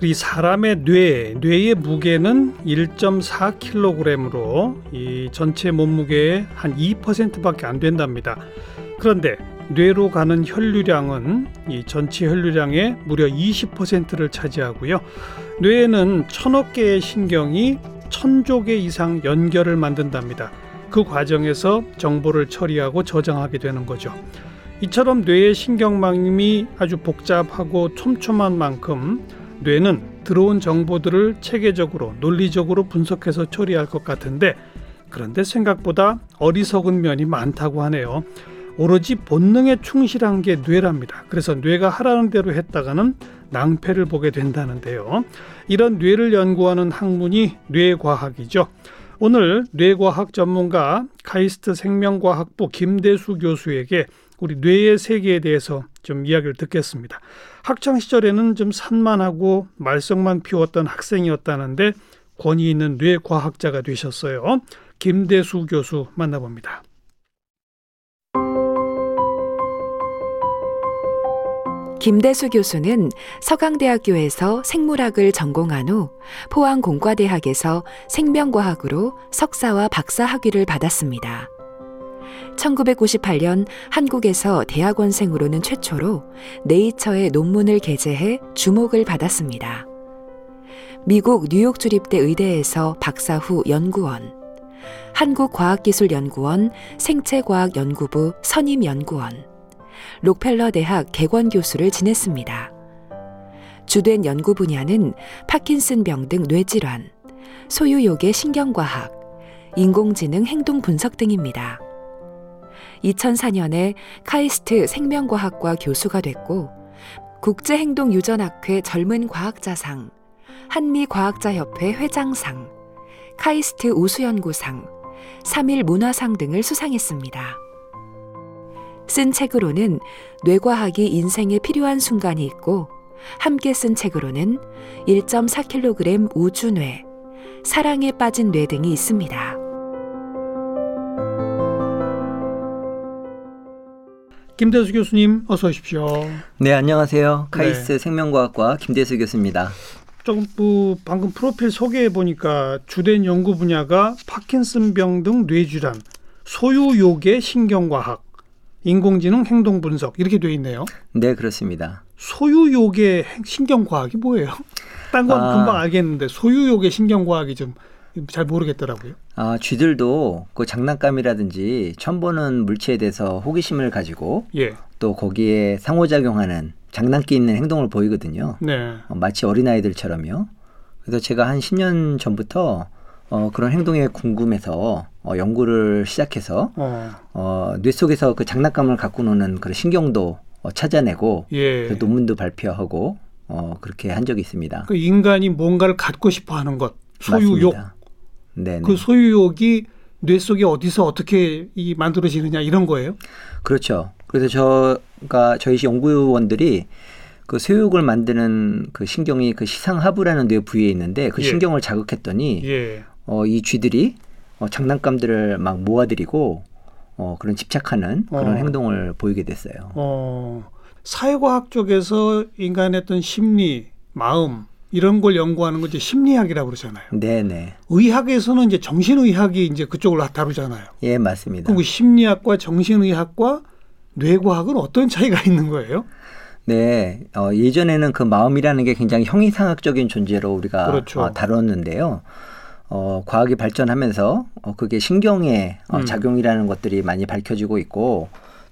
이 사람의 뇌, 뇌의 무게는 1.4kg으로 이 전체 몸무게의 한 2%밖에 안 된답니다. 그런데 뇌로 가는 혈류량은 이 전체 혈류량의 무려 20%를 차지하고요. 뇌에는 천억 개의 신경이 천조 개 이상 연결을 만든답니다. 그 과정에서 정보를 처리하고 저장하게 되는 거죠. 이처럼 뇌의 신경망이 아주 복잡하고 촘촘한 만큼 뇌는 들어온 정보들을 체계적으로 논리적으로 분석해서 처리할 것 같은데 그런데 생각보다 어리석은 면이 많다고 하네요. 오로지 본능에 충실한 게 뇌랍니다. 그래서 뇌가 하라는 대로 했다가는 낭패를 보게 된다는데요. 이런 뇌를 연구하는 학문이 뇌과학이죠. 오늘 뇌과학 전문가 카이스트 생명과학부 김대수 교수에게 우리 뇌의 세계에 대해서 좀 이야기를 듣겠습니다. 학창 시절에는 좀 산만하고 말썽만 피웠던 학생이었다는데 권위 있는 뇌 과학자가 되셨어요. 김대수 교수 만나봅니다. 김대수 교수는 서강대학교에서 생물학을 전공한 후 포항공과대학에서 생명과학으로 석사와 박사 학위를 받았습니다. 1998년 한국에서 대학원생으로는 최초로 네이처의 논문을 게재해 주목을 받았습니다. 미국 뉴욕 주립대 의대에서 박사 후 연구원, 한국과학기술연구원 생체과학연구부 선임연구원, 록펠러 대학 개관 교수를 지냈습니다. 주된 연구 분야는 파킨슨병 등 뇌질환, 소유욕의 신경과학, 인공지능 행동 분석 등입니다. 2004년에 카이스트 생명과학과 교수가 됐고 국제행동유전학회 젊은 과학자상, 한미과학자협회 회장상, 카이스트 우수연구상, 3일 문화상 등을 수상했습니다. 쓴 책으로는 뇌과학이 인생에 필요한 순간이 있고 함께 쓴 책으로는 1.4kg 우주뇌, 사랑에 빠진 뇌 등이 있습니다. 김대수 교수님 어서 오십시오. 네, 안녕하세요. 카이스트 네. 생명과학과 김대수 교수입니다. 조금 뭐 방금 프로필 소개해 보니까 주된 연구 분야가 파킨슨병 등 뇌질환, 소유욕의 신경과학, 인공지능 행동 분석 이렇게 돼 있네요. 네, 그렇습니다. 소유욕의 신경과학이 뭐예요? 딴건 아, 금방 알겠는데 소유욕의 신경과학이 좀 잘 모르겠더라고요. 아, 쥐들도 그 장난감이라든지 처음 보는 물체에 대해서 호기심을 가지고 예. 또 거기에 상호작용하는 장난기 있는 행동을 보이거든요. 네. 어, 마치 어린아이들처럼요. 그래서 제가 한 10년 전부터 어, 그런 행동에 궁금해서 어, 연구를 시작해서 어. 어, 뇌 속에서 그 장난감을 갖고 노는 그런 신경도 어, 찾아내고 예. 그 논문도 발표하고 어, 그렇게 한 적이 있습니다. 그 인간이 뭔가를 갖고 싶어 하는 것 소유욕. 네. 그 소유욕이 뇌 속에 어디서 어떻게 이 만들어지느냐 이런 거예요? 그렇죠. 그래서 저가 저희 연구원들이 그 소유욕을 만드는 그 신경이 그 시상하부라는 뇌 부위에 있는데 그 예. 신경을 자극했더니 예. 어, 이 쥐들이 어, 장난감들을 막 모아들이고 어, 그런 집착하는 그런 어. 행동을 보이게 됐어요. 어. 사회과학 쪽에서 인간의 어떤 심리, 마음 이런 걸 연구하는 건 이제 심리학이라고 그러잖아요. 네네. 의학에서는 이제 정신의학이 이제 그쪽을 다루잖아요. 예, 맞습니다. 그럼 심리학과 정신의학과 뇌과학은 어떤 차이가 있는 거예요? 네, 어, 예전에는 그 마음이라는 게 굉장히 형이상학적인 존재로 우리가 그렇죠. 어, 다뤘는데요. 어, 과학이 발전하면서 어, 그게 신경의 어, 음. 작용이라는 것들이 많이 밝혀지고 있고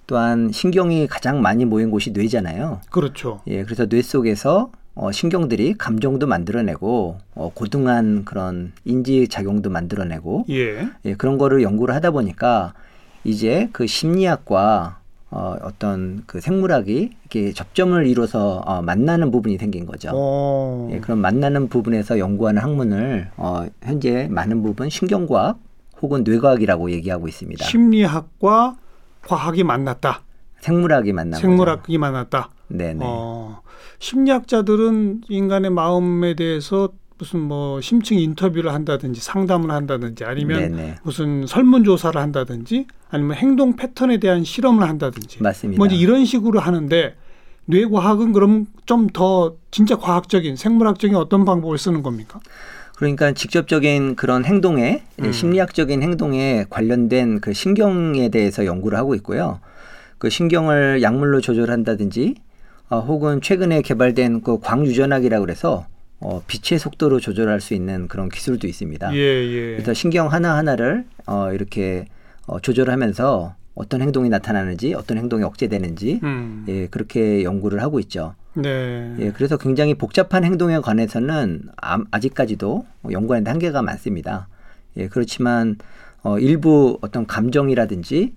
또한 신경이 가장 많이 모인 곳이 뇌잖아요. 그렇죠. 예, 그래서 뇌 속에서 어, 신경들이 감정도 만들어내고 어, 고등한 그런 인지 작용도 만들어내고 예. 예, 그런 거를 연구를 하다 보니까 이제 그 심리학과 어, 어떤 그 생물학이 이렇게 접점을 이뤄서 어, 만나는 부분이 생긴 거죠. 오. 예, 그럼 만나는 부분에서 연구하는 학문을 어, 현재 많은 부분 신경과학 혹은 뇌과학이라고 얘기하고 있습니다. 심리학과 과학이 만났다. 생물학이 만났다. 생물학이 거죠. 만났다. 네네. 어, 심리학자들은 인간의 마음에 대해서 무슨 뭐 심층 인터뷰를 한다든지 상담을 한다든지 아니면 네네. 무슨 설문조사를 한다든지 아니면 행동 패턴에 대한 실험을 한다든지 맞습니다. 뭐 이런 식으로 하는데 뇌과학은 그럼 좀 더 진짜 과학적인 생물학적인 어떤 방법을 쓰는 겁니까? 그러니까 직접적인 그런 행동에 음. 심리학적인 행동에 관련된 그 신경에 대해서 연구를 하고 있고요. 그 신경을 약물로 조절한다든지 어, 혹은 최근에 개발된 그 광유전학이라고 그래서 어, 빛의 속도로 조절할 수 있는 그런 기술도 있습니다. 예, 예. 그래서 신경 하나 하나를 어, 이렇게 어, 조절하면서 어떤 행동이 나타나는지 어떤 행동이 억제되는지 음. 예, 그렇게 연구를 하고 있죠. 네. 예, 그래서 굉장히 복잡한 행동에 관해서는 아, 아직까지도 연구하는데 한계가 많습니다. 예, 그렇지만 어, 일부 어떤 감정이라든지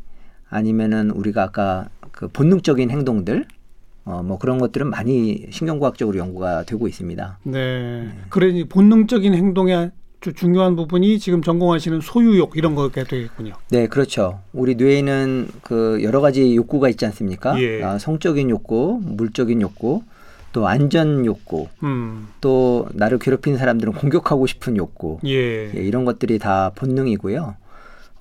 아니면은 우리가 아까 그 본능적인 행동들 어, 뭐 그런 것들은 많이 신경과학적으로 연구가 되고 있습니다. 네. 네. 그래 본능적인 행동의 중요한 부분이 지금 전공하시는 소유욕 이런 거가 되겠군요. 네, 그렇죠. 우리 뇌에는 그 여러 가지 욕구가 있지 않습니까? 예. 아, 성적인 욕구, 물적인 욕구, 또 안전 욕구, 음. 또 나를 괴롭힌 사람들은 공격하고 싶은 욕구, 예. 예, 이런 것들이 다 본능이고요.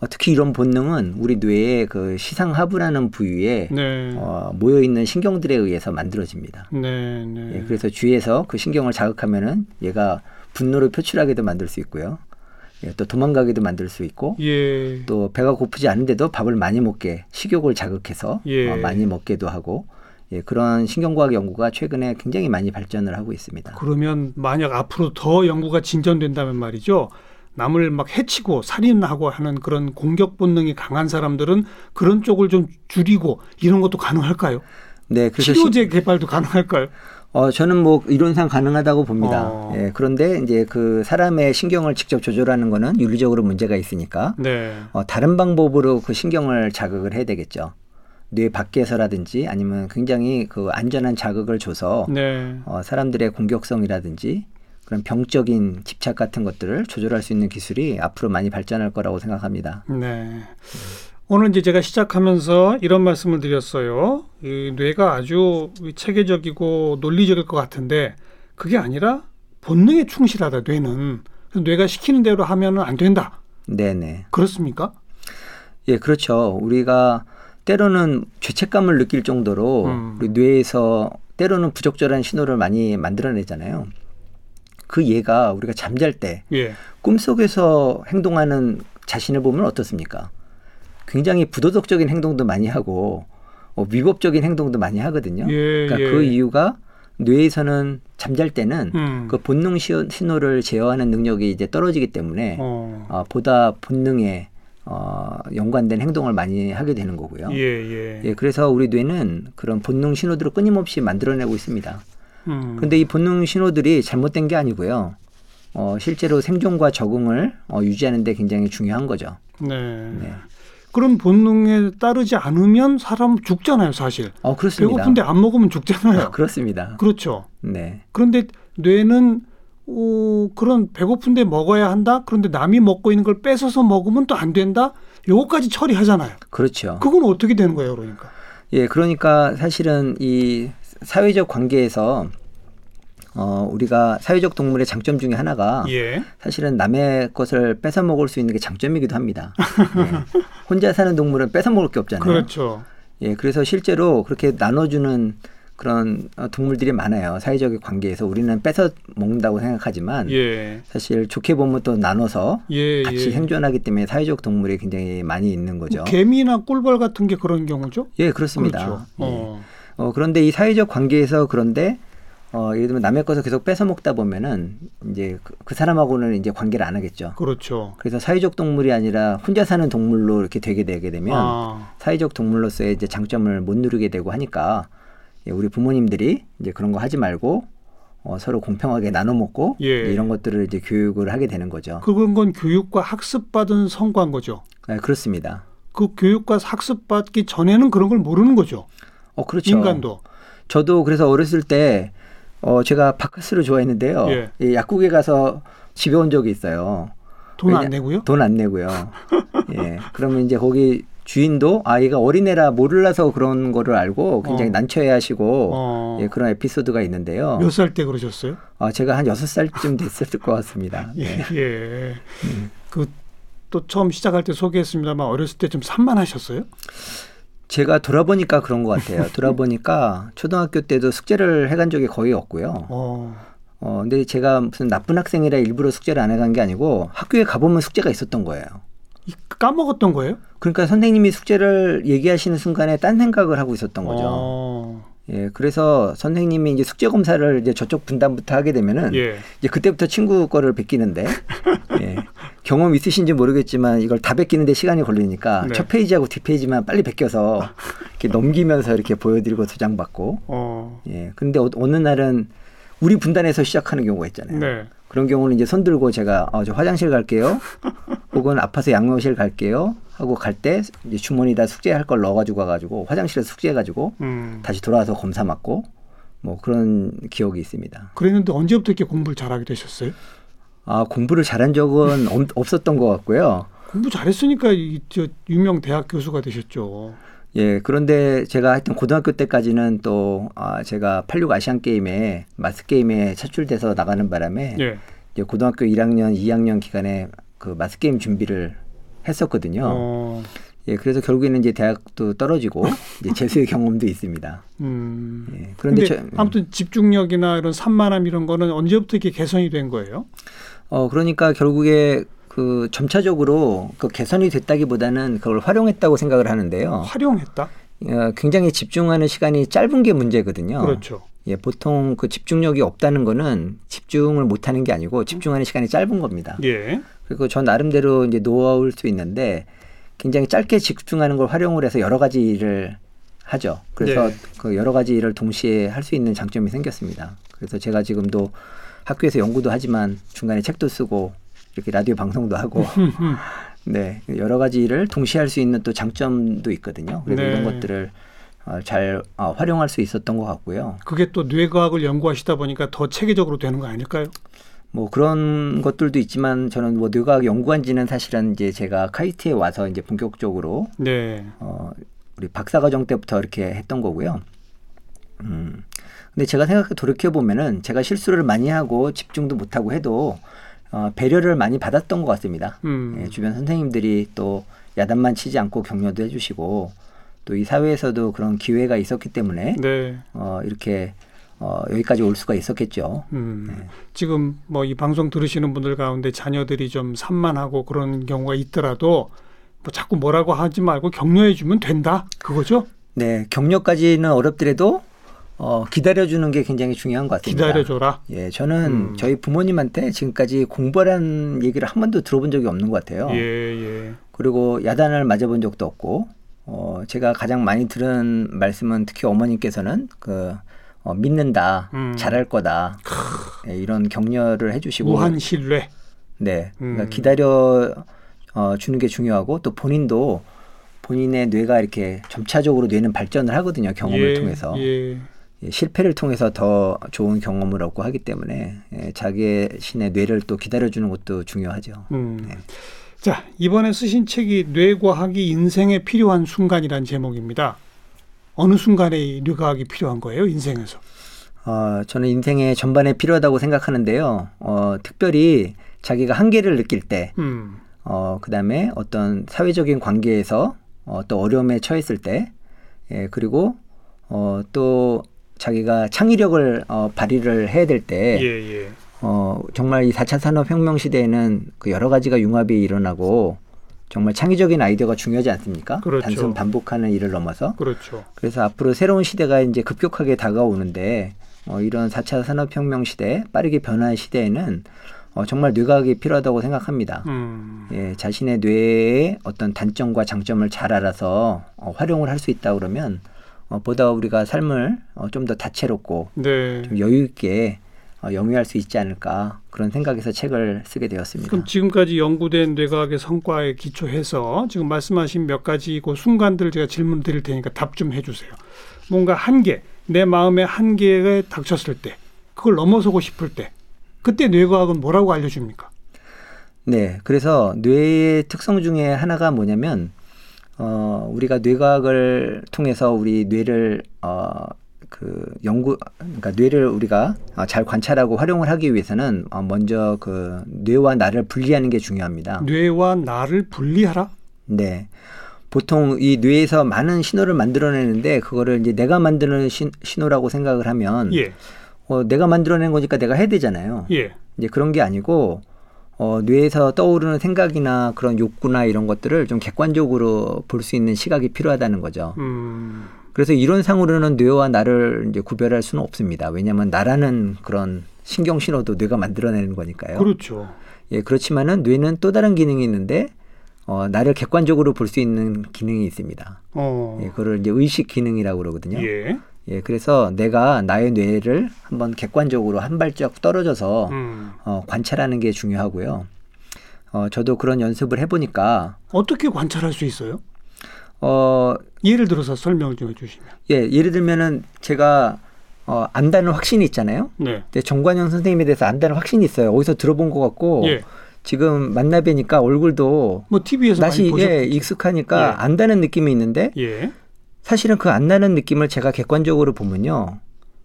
어, 특히 이런 본능은 우리 뇌의 그 시상하부라는 부위에 네. 어, 모여 있는 신경들에 의해서 만들어집니다. 네, 네. 예, 그래서 주위에서 그 신경을 자극하면은 얘가 분노를 표출하게도 만들 수 있고요. 예, 또 도망가게도 만들 수 있고 예. 또 배가 고프지 않은데도 밥을 많이 먹게 식욕을 자극해서 예. 어, 많이 먹게도 하고 예, 그런 신경과학 연구가 최근에 굉장히 많이 발전을 하고 있습니다. 그러면 만약 앞으로 더 연구가 진전된다면 말이죠. 남을 막 해치고 살인하고 하는 그런 공격 본능이 강한 사람들은 그런 쪽을 좀 줄이고 이런 것도 가능할까요? 네, 그래서 치료제 시... 개발도 가능할까요? 어, 저는 뭐 이론상 가능하다고 봅니다. 어. 예, 그런데 이제 그 사람의 신경을 직접 조절하는 거는 윤리적으로 문제가 있으니까 네. 어, 다른 방법으로 그 신경을 자극을 해야 되겠죠. 뇌 밖에서라든지 아니면 굉장히 그 안전한 자극을 줘서 네. 어, 사람들의 공격성이라든지 그런 병적인 집착 같은 것들을 조절할 수 있는 기술이 앞으로 많이 발전할 거라고 생각합니다. 네. 오늘 이제 제가 시작하면서 이런 말씀을 드렸어요. 이 뇌가 아주 체계적이고 논리적일 것 같은데 그게 아니라 본능에 충실하다 뇌는 뇌가 시키는 대로 하면은 안 된다. 네네. 그렇습니까? 예, 그렇죠. 우리가 때로는 죄책감을 느낄 정도로 음. 우리 뇌에서 때로는 부적절한 신호를 많이 만들어내잖아요. 그 얘가 우리가 잠잘 때 예. 꿈속에서 행동하는 자신을 보면 어떻습니까? 굉장히 부도덕적인 행동도 많이 하고 어, 위법적인 행동도 많이 하거든요. 예, 그러니까 예. 그 이유가 뇌에서는 잠잘 때는 음. 그 본능 신호를 제어하는 능력이 이제 떨어지기 때문에 어. 어, 보다 본능에 어, 연관된 행동을 많이 하게 되는 거고요. 예, 예. 예, 그래서 우리 뇌는 그런 본능 신호들을 끊임없이 만들어내고 있습니다. 음. 근데 이 본능 신호들이 잘못된 게 아니고요. 어, 실제로 생존과 적응을 어, 유지하는 데 굉장히 중요한 거죠. 네. 네. 그런 본능에 따르지 않으면 사람 죽잖아요, 사실. 어, 그렇습니다. 배고픈데 안 먹으면 죽잖아요. 아, 그렇습니다. 그렇죠. 네. 그런데 뇌는 어, 그런 배고픈데 먹어야 한다. 그런데 남이 먹고 있는 걸 뺏어서 먹으면 또 안 된다. 요거까지 처리하잖아요. 그렇죠. 그건 어떻게 되는 거예요, 그러니까? 예, 그러니까 사실은 이 사회적 관계에서 어, 우리가 사회적 동물의 장점 중에 하나가 예. 사실은 남의 것을 뺏어 먹을 수 있는 게 장점이기도 합니다. 예. 혼자 사는 동물은 뺏어 먹을 게 없잖아요. 그렇죠. 예, 그래서 실제로 그렇게 나눠주는 그런 어, 동물들이 많아요. 사회적 관계에서 우리는 뺏어 먹는다고 생각하지만 예. 사실 좋게 보면 또 나눠서 예, 같이 예. 생존하기 때문에 사회적 동물이 굉장히 많이 있는 거죠. 개미나 꿀벌 같은 게 그런 경우죠? 예, 그렇습니다. 그렇죠. 예. 어. 어, 그런데 이 사회적 관계에서 그런데 어, 예를 들면 남의 것을 계속 뺏어 먹다 보면은 이제 그, 그, 사람하고는 이제 관계를 안 하겠죠. 그렇죠. 그래서 사회적 동물이 아니라 혼자 사는 동물로 이렇게 되게 되게 되면 아. 사회적 동물로서의 이제 장점을 못 누리게 되고 하니까 예, 우리 부모님들이 이제 그런 거 하지 말고 어, 서로 공평하게 나눠 먹고 예. 이런 것들을 이제 교육을 하게 되는 거죠. 그건 건 교육과 학습받은 성과인 거죠. 네, 그렇습니다. 그 교육과 학습받기 전에는 그런 걸 모르는 거죠. 어, 그렇죠. 인간도. 저도 그래서 어렸을 때 어, 제가 바카스를 좋아했는데요. 예. 예, 약국에 가서 집에 온 적이 있어요. 돈 안 내고요? 돈 안 내고요. 예. 그러면 이제 거기 주인도 아 얘가 어린애라 몰라서 그런 거를 알고 굉장히 어. 난처해하시고 어. 예, 그런 에피소드가 있는데요. 몇 살 때 그러셨어요? 아 제가 한 여섯 살쯤 됐을 것 같습니다. 예. 네. 예. 음. 그또 처음 시작할 때 소개했습니다만 어렸을 때 좀 산만하셨어요? 제가 돌아보니까 그런 것 같아요. 돌아보니까 초등학교 때도 숙제를 해간 적이 거의 없고요. 어. 어, 근데 제가 무슨 나쁜 학생이라 일부러 숙제를 안 해간 게 아니고 학교에 가보면 숙제가 있었던 거예요. 까먹었던 거예요? 그러니까 선생님이 숙제를 얘기하시는 순간에 딴 생각을 하고 있었던 거죠. 어. 예, 그래서 선생님이 이제 숙제 검사를 이제 저쪽 분담부터 하게 되면은 예. 이제 그때부터 친구 거를 베끼는데 예, 경험 있으신지 모르겠지만 이걸 다 베끼는데 시간이 걸리니까 네. 첫 페이지하고 뒷 페이지만 빨리 베껴서 이렇게 넘기면서 이렇게 보여드리고 도장 받고 어. 예, 근데 어, 어느 날은 우리 분단에서 시작하는 경우가 있잖아요. 네. 그런 경우는 이제 손 들고 제가 어, 저 화장실 갈게요. 혹은 아파서 양로실 갈게요. 하고 갈때 이제 주머니에다 숙제할 걸 넣어가지고 가가지고 화장실에서 숙제해가지고 음. 다시 돌아와서 검사 맞고 뭐 그런 기억이 있습니다. 그랬는데 언제부터 이렇게 공부를 잘하게 되셨어요? 아 공부를 잘한 적은 없었던 것 같고요. 공부 잘했으니까 이, 저 유명 대학 교수가 되셨죠. 예, 그런데 제가 하여튼 고등학교 때까지는 또 아, 제가 86 아시안 게임에 마스 게임에 차출돼서 나가는 바람에 예. 이제 고등학교 1학년, 2학년 기간에 그 마스 게임 준비를 했었거든요. 어. 예, 그래서 결국에는 이제 대학도 떨어지고 이제 재수의 경험도 있습니다. 음. 예, 그런데 저, 아무튼 집중력이나 이런 산만함 이런 거는 언제부터 이렇게 개선이 된 거예요? 어, 그러니까 결국에 그 점차적으로 그 개선이 됐다기보다는 그걸 활용했다고 생각을 하는데요. 활용했다? 어, 굉장히 집중하는 시간이 짧은 게 문제거든요. 그렇죠. 예, 보통 그 집중력이 없다는 거는 집중을 못 하는 게 아니고 집중하는 시간이 짧은 겁니다. 예. 그리고 저 나름대로 이제 노하우일 수 있는데 굉장히 짧게 집중하는 걸 활용을 해서 여러 가지 일을 하죠. 그래서 예. 그 여러 가지 일을 동시에 할 수 있는 장점이 생겼습니다. 그래서 제가 지금도 학교에서 연구도 하지만 중간에 책도 쓰고 이렇게 라디오 방송도 하고 네 여러 가지 일을 동시에 할 수 있는 또 장점도 있거든요. 그래서 네. 이런 것들을 어, 잘 어, 활용할 수 있었던 것 같고요. 그게 또 뇌과학을 연구하시다 보니까 더 체계적으로 되는 거 아닐까요? 뭐 그런 것들도 있지만 저는 뭐 뇌과학 연구한지는 사실은 이제 제가 카이트에 와서 이제 본격적으로 네. 어, 우리 박사과정 때부터 이렇게 했던 거고요. 음. 근데 제가 생각해 돌이켜 보면은 제가 실수를 많이 하고 집중도 못하고 해도 어, 배려를 많이 받았던 것 같습니다. 음. 예, 주변 선생님들이 또 야단만 치지 않고 격려도 해주시고 또 이 사회에서도 그런 기회가 있었기 때문에 네. 어, 이렇게 어, 여기까지 올 수가 있었겠죠. 음. 네. 지금 뭐 이 방송 들으시는 분들 가운데 자녀들이 좀 산만하고 그런 경우가 있더라도 뭐 자꾸 뭐라고 하지 말고 격려해 주면 된다 그거죠? 네, 격려까지는 어렵더라도 어, 기다려주는 게 굉장히 중요한 것 같습니다. 기다려줘라. 예, 저는 음. 저희 부모님한테 지금까지 공부라는 얘기를 한 번도 들어본 적이 없는 것 같아요. 예, 예. 그리고 야단을 맞아본 적도 없고, 어, 제가 가장 많이 들은 말씀은 특히 어머님께서는 그 어, 믿는다, 음. 잘할 거다 예, 이런 격려를 해주시고 무한 신뢰. 네, 그러니까 음. 기다려 어, 주는 게 중요하고 또 본인도 본인의 뇌가 이렇게 점차적으로 뇌는 발전을 하거든요 경험을 예, 통해서. 예. 예, 실패를 통해서 더 좋은 경험을 얻고 하기 때문에 예, 자기 신의 뇌를 또 기다려주는 것도 중요하죠. 음. 네. 자 이번에 쓰신 책이 뇌과학이 인생에 필요한 순간이란 제목입니다. 어느 순간에 뇌과학이 필요한 거예요 인생에서? 어, 저는 인생의 전반에 필요하다고 생각하는데요. 어, 특별히 자기가 한계를 느낄 때, 음. 어, 그 다음에 어떤 사회적인 관계에서 어, 또 어려움에 처했을 때, 예, 그리고 어, 또 자기가 창의력을 어, 발휘를 해야 될 때, 예, 예. 어, 정말 이 4차 산업혁명 시대에는 그 여러 가지가 융합이 일어나고 정말 창의적인 아이디어가 중요하지 않습니까? 그렇죠. 단순 반복하는 일을 넘어서. 그렇죠. 그래서 앞으로 새로운 시대가 이제 급격하게 다가오는데 어, 이런 4차 산업혁명 시대, 빠르게 변화한 시대에는 어, 정말 뇌과학이 필요하다고 생각합니다. 음. 예, 자신의 뇌의 어떤 단점과 장점을 잘 알아서 어, 활용을 할 수 있다 그러면 어, 보다 우리가 삶을 어, 좀 더 다채롭고 네. 좀 여유 있게 어, 영위할 수 있지 않을까 그런 생각에서 책을 쓰게 되었습니다. 그럼 지금까지 연구된 뇌과학의 성과에 기초해서 지금 말씀하신 몇 가지 그 순간들 제가 질문 드릴 테니까 답 좀 해주세요. 뭔가 한계, 내 마음의 한계에 닥쳤을 때, 그걸 넘어서고 싶을 때, 그때 뇌과학은 뭐라고 알려줍니까? 네, 그래서 뇌의 특성 중에 하나가 뭐냐면 어, 우리가 뇌과학을 통해서 우리 뇌를 어, 그 연구 그러니까 뇌를 우리가 어, 잘 관찰하고 활용을 하기 위해서는 어, 먼저 그 뇌와 나를 분리하는 게 중요합니다. 뇌와 나를 분리하라? 네. 보통 이 뇌에서 많은 신호를 만들어내는데 그거를 이제 내가 만드는 신, 신호라고 생각을 하면 예. 어, 내가 만들어낸 거니까 내가 해야 되잖아요. 예. 이제 그런 게 아니고 어, 뇌에서 떠오르는 생각이나 그런 욕구나 이런 것들을 좀 객관적으로 볼 수 있는 시각이 필요하다는 거죠. 음. 그래서 이론상으로는 뇌와 나를 이제 구별할 수는 없습니다. 왜냐하면 나라는 그런 신경 신호도 뇌가 만들어내는 거니까요. 그렇죠. 예, 그렇지만은 뇌는 또 다른 기능이 있는데 어, 나를 객관적으로 볼 수 있는 기능이 있습니다. 어. 예, 그걸 이제 의식 기능이라고 그러거든요. 예. 예, 그래서 내가 나의 뇌를 한번 객관적으로 한 발짝 떨어져서 음. 어, 관찰하는 게 중요하고요. 어, 저도 그런 연습을 해보니까 어떻게 관찰할 수 있어요? 어, 예를 들어서 설명을 좀 해주시면. 예, 예를 들면은 제가 어, 안다는 확신이 있잖아요. 네. 근데 정관영 선생님에 대해서 안다는 확신이 있어요. 어디서 들어본 것 같고 예. 지금 만나 뵈니까 얼굴도 뭐 TV에서 다시 예, 익숙하니까 예. 안다는 느낌이 있는데 예. 사실은 그 안 나는 느낌을 제가 객관적으로 보면요.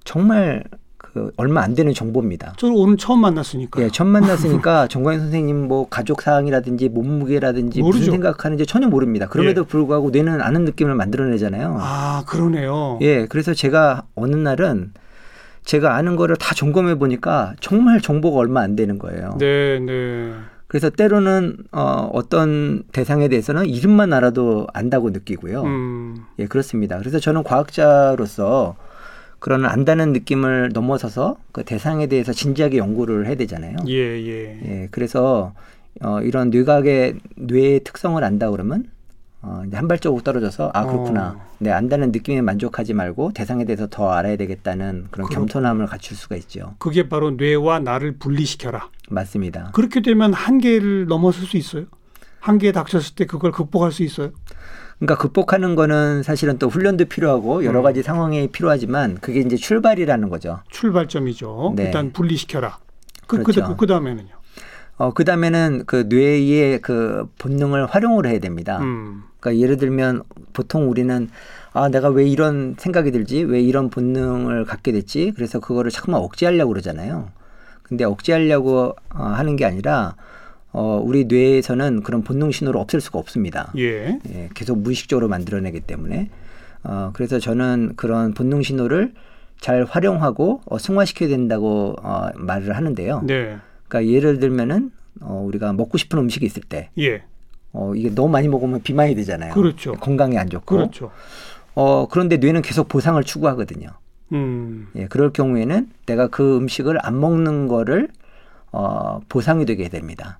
정말 그 얼마 안 되는 정보입니다. 저는 오늘 처음 만났으니까. 예, 처음 만났으니까 정관 선생님 뭐 가족 사항이라든지 몸무게라든지 모르죠. 무슨 생각하는지 전혀 모릅니다. 그럼에도 예. 불구하고 뇌는 아는 느낌을 만들어내잖아요. 아, 그러네요. 예, 그래서 제가 어느 날은 제가 아는 거를 다 점검해 보니까 정말 정보가 얼마 안 되는 거예요. 네, 네. 그래서 때로는 어, 어떤 대상에 대해서는 이름만 알아도 안다고 느끼고요. 음. 예, 그렇습니다. 그래서 저는 과학자로서 그런 안다는 느낌을 넘어서서 그 대상에 대해서 진지하게 연구를 해야 되잖아요. 예, 예. 예, 그래서 어, 이런 뇌각의 뇌의 특성을 안다 그러면 어, 이제 한 발자국 떨어져서 아 그렇구나. 어. 네 안다는 느낌에 만족하지 말고 대상에 대해서 더 알아야 되겠다는 그런 그렇 겸손함을 갖출 수가 있죠. 그게 바로 뇌와 나를 분리시켜라. 맞습니다. 그렇게 되면 한계를 넘어설 수 있어요. 한계에 닥쳤을 때 그걸 극복할 수 있어요. 그러니까 극복하는 거는 사실은 또 훈련도 필요하고 여러 음. 가지 음. 상황이 필요하지만 그게 이제 출발이라는 거죠. 출발점이죠. 네. 일단 분리시켜라. 그, 그렇죠. 그, 그 다음에는요. 어, 그 다음에는 그 뇌의 그 본능을 활용을 해야 됩니다. 음. 그러니까 예를 들면 보통 우리는 아, 내가 왜 이런 생각이 들지? 왜 이런 본능을 갖게 됐지? 그래서 그거를 자꾸만 억제하려고 그러잖아요. 근데 억제하려고 어, 하는 게 아니라 어, 우리 뇌에서는 그런 본능 신호를 없앨 수가 없습니다. 예. 예 계속 무의식적으로 만들어내기 때문에. 어, 그래서 저는 그런 본능 신호를 잘 활용하고 어, 승화시켜야 된다고 어, 말을 하는데요. 네. 그러니까 예를 들면은 어, 우리가 먹고 싶은 음식이 있을 때 예. 어, 이게 너무 많이 먹으면 비만이 되잖아요. 그렇죠. 건강에 안 좋고. 그렇죠. 어, 그런데 뇌는 계속 보상을 추구하거든요. 음. 예, 그럴 경우에는 내가 그 음식을 안 먹는 거를 어, 보상이 되게 됩니다.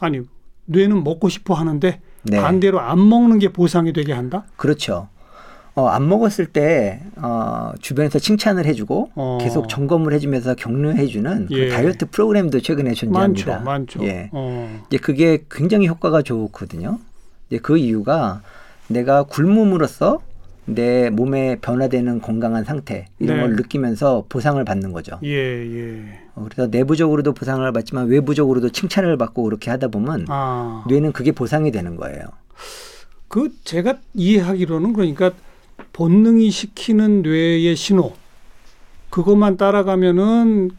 아니, 뇌는 먹고 싶어 하는데 네. 반대로 안 먹는 게 보상이 되게 한다? 그렇죠. 어, 안 먹었을 때 어, 주변에서 칭찬을 해주고 어. 계속 점검을 해주면서 격려해주는 그 예. 그 다이어트 프로그램도 최근에 존재합니다. 많죠, 많죠. 예, 어. 예, 그게 굉장히 효과가 좋거든요. 예, 그 이유가 내가 굶음으로써 내 몸에 변화되는 건강한 상태 이런 네. 걸 느끼면서 보상을 받는 거죠. 예, 예. 어, 그래서 내부적으로도 보상을 받지만 외부적으로도 칭찬을 받고 그렇게 하다 보면 아. 뇌는 그게 보상이 되는 거예요. 그 제가 이해하기로는 그러니까 본능이 시키는 뇌의 신호 그것만 따라가면은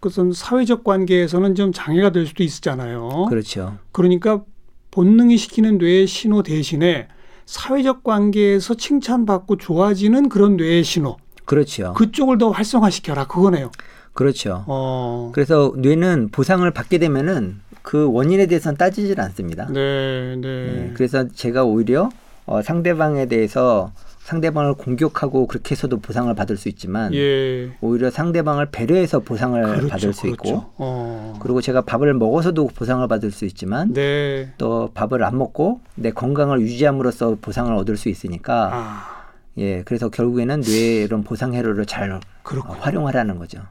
그것은 사회적 관계에서는 좀 장애가 될 수도 있잖아요. 그렇죠. 그러니까 본능이 시키는 뇌의 신호 대신에 사회적 관계에서 칭찬받고 좋아지는 그런 뇌의 신호. 그렇죠. 그쪽을 더 활성화시켜라 그거네요. 그렇죠. 어. 그래서 뇌는 보상을 받게 되면은 그 원인에 대해서는 따지질 않습니다. 네, 네. 네 그래서 제가 오히려 어, 상대방에 대해서 상대방을 공격하고 그렇게 해서도 보상을 받을 수 있지만 예. 오히려 상대방을 배려해서 보상을 그렇죠, 받을 수 그렇죠. 있고 어. 그리고 제가 밥을 먹어서도 보상을 받을 수 있지만 네. 또 밥을 안 먹고 내 건강을 유지함으로써 보상을 얻을 수 있으니까 아. 예 그래서 결국에는 뇌의 이런 보상 회로를 잘 어, 활용하라는 거죠.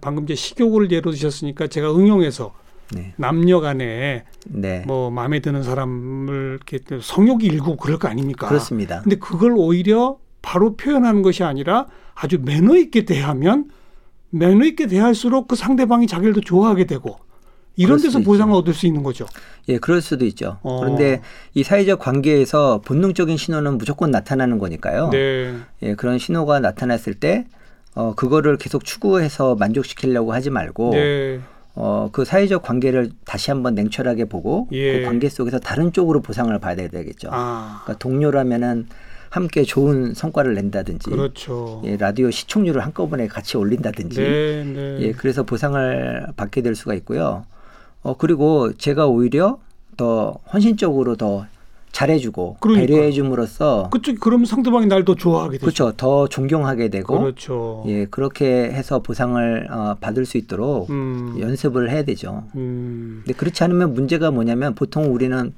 방금 이제 식욕을 예로 드셨으니까 제가 응용해서 네. 남녀 간에 네. 뭐 마음에 드는 사람을 이렇게 성욕이 일고 그럴 거 아닙니까? 그렇습니다. 근데 그걸 오히려 바로 표현하는 것이 아니라 아주 매너 있게 대하면 매너 있게 대할수록 그 상대방이 자기를 더 좋아하게 되고 이런 데서 보상을 얻을 수 있는 거죠. 예, 그럴 수도 있죠. 어. 그런데 이 사회적 관계에서 본능적인 신호는 무조건 나타나는 거니까요. 네. 예, 그런 신호가 나타났을 때 어, 그거를 계속 추구해서 만족시키려고 하지 말고 네. 어, 그 사회적 관계를 다시 한번 냉철하게 보고 예. 그 관계 속에서 다른 쪽으로 보상을 받아야 되겠죠. 아. 그러니까 동료라면은 함께 좋은 성과를 낸다든지, 그렇죠. 예, 라디오 시청률을 한꺼번에 같이 올린다든지, 네, 네. 예, 그래서 보상을 받게 될 수가 있고요. 어, 그리고 제가 오히려 더 헌신적으로 더 잘해주고 그러니까. 배려해줌으로써 그쪽 그럼 상대방이 날 더 좋아하게 되죠. 그렇죠. 더 존경하게 되고 그렇죠. 예 그렇게 해서 보상을 어, 받을 수 있도록 음. 연습을 해야 되죠. 음. 근데 그렇지 않으면 문제가 뭐냐면 보통 우리는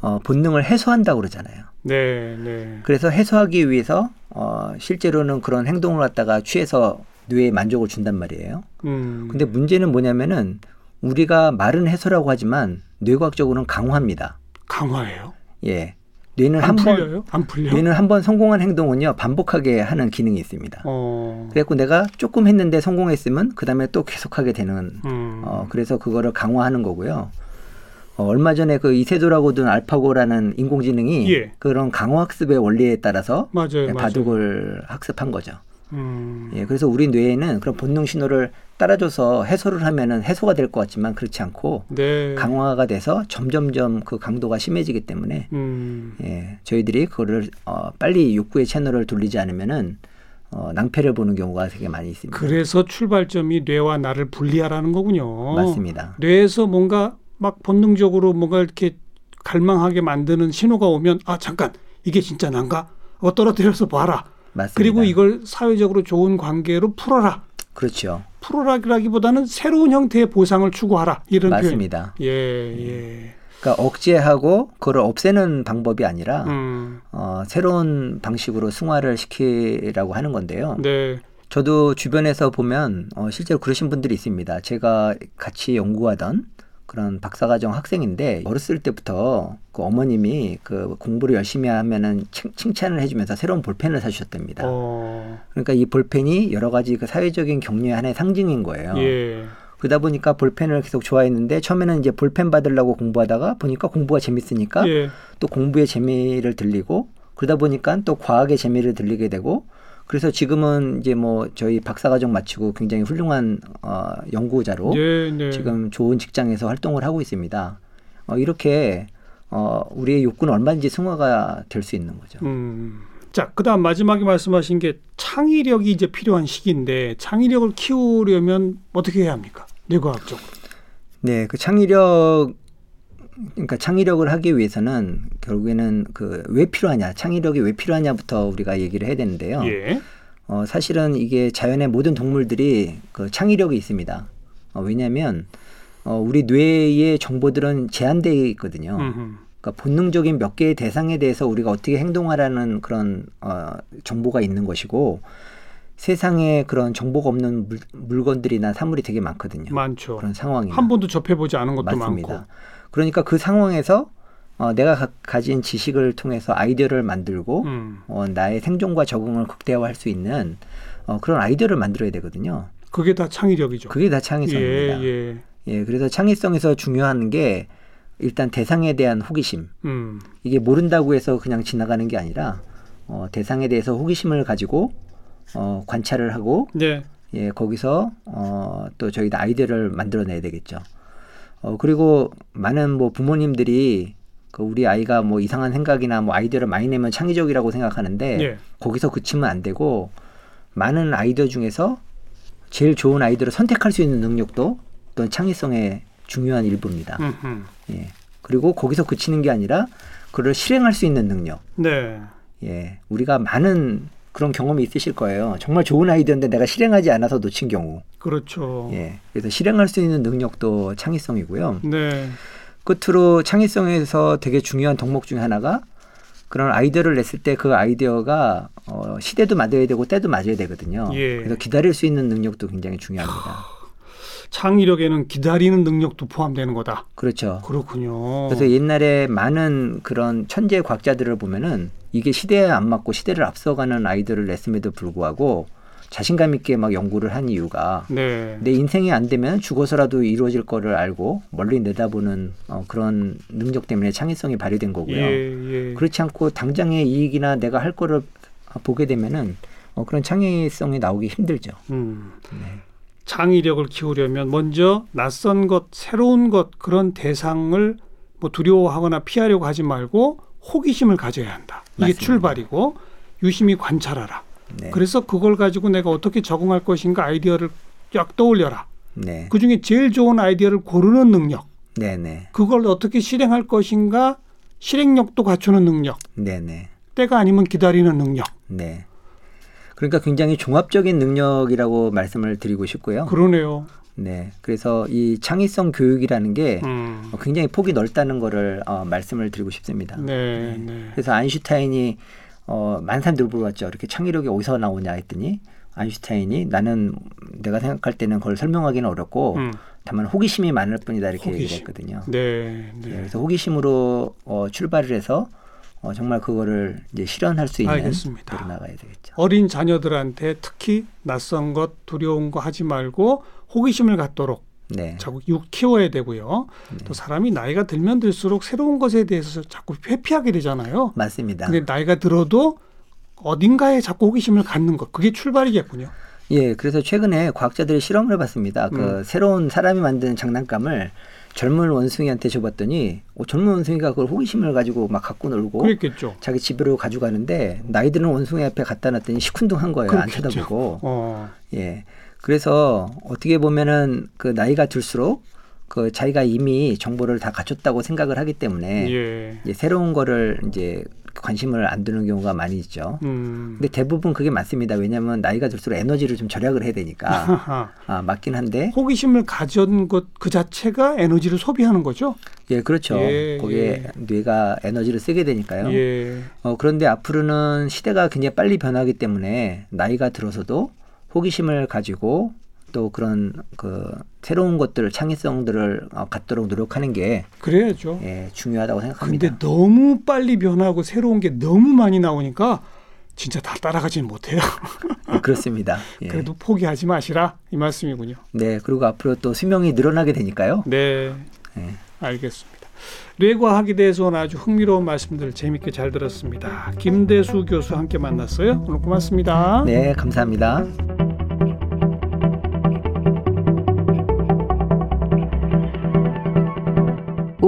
어, 본능을 해소한다고 그러잖아요. 네, 네. 그래서 해소하기 위해서 어, 실제로는 그런 행동을 갖다가 취해서 뇌에 만족을 준단 말이에요. 음. 근데 문제는 뭐냐면은 우리가 말은 해소라고 하지만 뇌과학적으로는 강화입니다. 강화예요? 예. 뇌는 한 번, 안 풀려? 뇌는 한 번 성공한 행동은요 반복하게 하는 기능이 있습니다. 어. 그래갖고 내가 조금 했는데 성공했으면 그 다음에 또 계속하게 되는. 음. 어 그래서 그거를 강화하는 거고요. 어, 얼마 전에 그 이세돌하고 둔 알파고라는 인공지능이 예. 그런 강화학습의 원리에 따라서 맞아요, 바둑을 맞아요. 학습한 거죠. 음. 예, 그래서 우리 뇌에는 그런 본능 신호를 따라줘서 해소를 하면은 해소가 될 것 같지만 그렇지 않고 네. 강화가 돼서 점점점 그 강도가 심해지기 때문에 음. 예, 저희들이 그거를 어, 빨리 욕구의 채널을 돌리지 않으면은 어, 낭패를 보는 경우가 되게 많이 있습니다. 그래서 출발점이 뇌와 나를 분리하라는 거군요. 맞습니다. 뇌에서 뭔가 막 본능적으로 뭔가 이렇게 갈망하게 만드는 신호가 오면 아 잠깐 이게 진짜 난가? 어 떨어뜨려서 봐라. 맞습니다. 그리고 이걸 사회적으로 좋은 관계로 풀어라. 그렇죠. 풀어라기보다는 새로운 형태의 보상을 추구하라 이런 맞습니다. 표현. 예, 예. 그러니까 억제하고 그걸 없애는 방법이 아니라 음. 어, 새로운 방식으로 승화를 시키라고 하는 건데요. 네. 저도 주변에서 보면 어, 실제로 그러신 분들이 있습니다. 제가 같이 연구하던 그런 박사과정 학생인데 어렸을 때부터 그 어머님이 그 공부를 열심히 하면은 칭 찬을 해주면서 새로운 볼펜을 사주셨답니다. 어. 그러니까 이 볼펜이 여러 가지 그 사회적인 격려의 하나의 상징인 거예요. 예. 그러다 보니까 볼펜을 계속 좋아했는데 처음에는 이제 볼펜 받으려고 공부하다가 보니까 공부가 재밌으니까 예. 또 공부의 재미를 들리고 그러다 보니까 또 과학의 재미를 들리게 되고 그래서 지금은 이제 뭐 저희 박사과정 마치고 굉장히 훌륭한 어, 연구자로 네, 네. 지금 좋은 직장에서 활동을 하고 있습니다. 어, 이렇게 어, 우리의 욕구는 얼마든지 승화가 될 수 있는 거죠. 음. 자, 그다음 마지막에 말씀하신 게 창의력이 이제 필요한 시기인데 창의력을 키우려면 어떻게 해야 합니까? 뇌과학적으로. 네, 그 창의력 그러니까 창의력을 하기 위해서는 결국에는 그 왜 필요하냐, 창의력이 왜 필요하냐부터 우리가 얘기를 해야 되는데요. 예. 어, 사실은 이게 자연의 모든 동물들이 그 창의력이 있습니다. 어, 왜냐하면 어, 우리 뇌의 정보들은 제한되어 있거든요. 음흠. 그러니까 본능적인 몇 개의 대상에 대해서 우리가 어떻게 행동하라는 그런 어, 정보가 있는 것이고 세상에 그런 정보가 없는 물, 물건들이나 사물이 되게 많거든요. 많죠. 그런 상황이 한 번도 접해보지 않은 것도 맞습니다. 많고. 그러니까 그 상황에서 어, 내가 가, 가 진 지식을 통해서 아이디어를 만들고 음. 어, 나의 생존과 적응을 극대화할 수 있는 어, 그런 아이디어를 만들어야 되거든요. 그게 다 창의력이죠. 그게 다 창의성입니다. 예, 예. 예 그래서 창의성에서 중요한 게 일단 대상에 대한 호기심. 음. 이게 모른다고 해서 그냥 지나가는 게 아니라 어, 대상에 대해서 호기심을 가지고 어, 관찰을 하고 네. 예 거기서 어, 또 저희가 아이디어를 만들어내야 되겠죠. 어, 그리고 많은 뭐 부모님들이 그 우리 아이가 뭐 이상한 생각이나 뭐 아이디어를 많이 내면 창의적이라고 생각하는데 예. 거기서 그치면 안 되고 많은 아이디어 중에서 제일 좋은 아이디어를 선택할 수 있는 능력도 또는 창의성의 중요한 일부입니다. 음흠. 예. 그리고 거기서 그치는 게 아니라 그를 실행할 수 있는 능력. 네. 예. 우리가 많은 그런 경험이 있으실 거예요. 정말 좋은 아이디어인데 내가 실행하지 않아서 놓친 경우. 그렇죠. 예. 그래서 실행할 수 있는 능력도 창의성이고요. 네. 끝으로 창의성에서 되게 중요한 덕목 중에 하나가 그런 아이디어를 냈을 때 그 아이디어가 어, 시대도 맞아야 되고 때도 맞아야 되거든요. 예. 그래서 기다릴 수 있는 능력도 굉장히 중요합니다. 창의력에는 기다리는 능력도 포함되는 거다. 그렇죠. 그렇군요. 그래서 옛날에 많은 그런 천재 과학자들을 보면은 이게 시대에 안 맞고 시대를 앞서가는 아이들을 냈음에도 불구하고 자신감 있게 막 연구를 한 이유가 네. 내 인생이 안 되면 죽어서라도 이루어질 거를 알고 멀리 내다보는 어, 그런 능력 때문에 창의성이 발휘된 거고요. 예, 예. 그렇지 않고 당장의 이익이나 내가 할 거를 보게 되면은 어, 그런 창의성이 나오기 힘들죠. 음. 네. 창의력을 키우려면 먼저 낯선 것, 새로운 것 그런 대상을 뭐 두려워하거나 피하려고 하지 말고 호기심을 가져야 한다. 이게 맞습니다. 출발이고 유심히 관찰하라. 네. 그래서 그걸 가지고 내가 어떻게 적응할 것인가 아이디어를 쫙 떠올려라. 네. 그 중에 제일 좋은 아이디어를 고르는 능력. 네네. 네. 그걸 어떻게 실행할 것인가 실행력도 갖추는 능력. 네네. 네. 때가 아니면 기다리는 능력. 네. 그러니까 굉장히 종합적인 능력이라고 말씀을 드리고 싶고요. 그러네요. 네. 그래서 이 창의성 교육이라는 게 음. 굉장히 폭이 넓다는 거를 어, 말씀을 드리고 싶습니다. 네, 네. 네. 그래서 아인슈타인이 어, 많은 사람들 물어봤죠. 이렇게 창의력이 어디서 나오냐 했더니 아인슈타인이 나는 내가 생각할 때는 그걸 설명하기는 어렵고 음. 다만 호기심이 많을 뿐이다 이렇게 호기심. 얘기했거든요. 네, 네. 네, 그래서 호기심으로 어, 출발을 해서 어, 정말 그거를 이제 실현할 수 있는 알겠습니다. 나가야 되겠죠. 어린 자녀들한테 특히 낯선 것, 두려운 거 하지 말고 호기심을 갖도록 네. 자꾸 키워야 되고요. 네. 또 사람이 나이가 들면 들수록 새로운 것에 대해서 자꾸 회피하게 되잖아요. 맞습니다. 근데 나이가 들어도 어딘가에 자꾸 호기심을 갖는 것 그게 출발이겠군요. 예, 그래서 최근에 과학자들이 실험을 해봤습니다. 그 음. 그 새로운 사람이 만든 장난감을 젊은 원숭이한테 줘봤더니 어, 젊은 원숭이가 그걸 호기심을 가지고 막 갖고 놀고 그랬겠죠. 자기 집으로 가져가는데 나이 드는 원숭이 앞에 갖다 놨더니 시큰둥한 거예요. 그렇겠죠. 안 쳐다보고. 어. 예. 그래서 어떻게 보면은 그 나이가 들수록 그 자기가 이미 정보를 다 갖췄다고 생각을 하기 때문에 예. 이제 새로운 거를 이제 관심을 안 두는 경우가 많이 있죠. 음. 근데 대부분 그게 맞습니다. 왜냐하면 나이가 들수록 에너지를 좀 절약을 해야 되니까 아, 맞긴 한데 호기심을 가진 것 그 자체가 에너지를 소비하는 거죠. 예, 그렇죠. 예, 거기에 예. 뇌가 에너지를 쓰게 되니까요. 예. 어, 그런데 앞으로는 시대가 굉장히 빨리 변하기 때문에 나이가 들어서도 호기심을 가지고 또 그런 그 새로운 것들 창의성들을 어, 갖도록 노력하는 게 그래야죠. 예, 중요하다고 생각합니다. 근데 너무 빨리 변하고 새로운 게 너무 많이 나오니까 진짜 다 따라가지는 못해요. 네, 그렇습니다. 예. 그래도 포기하지 마시라 이 말씀이군요. 네, 그리고 앞으로 또 수명이 늘어나게 되니까요. 네, 네. 알겠습니다. 뇌과학에 대해서는 아주 흥미로운 말씀들 재밌게 잘 들었습니다. 김대수 교수 함께 만났어요. 오늘 고맙습니다. 네, 감사합니다.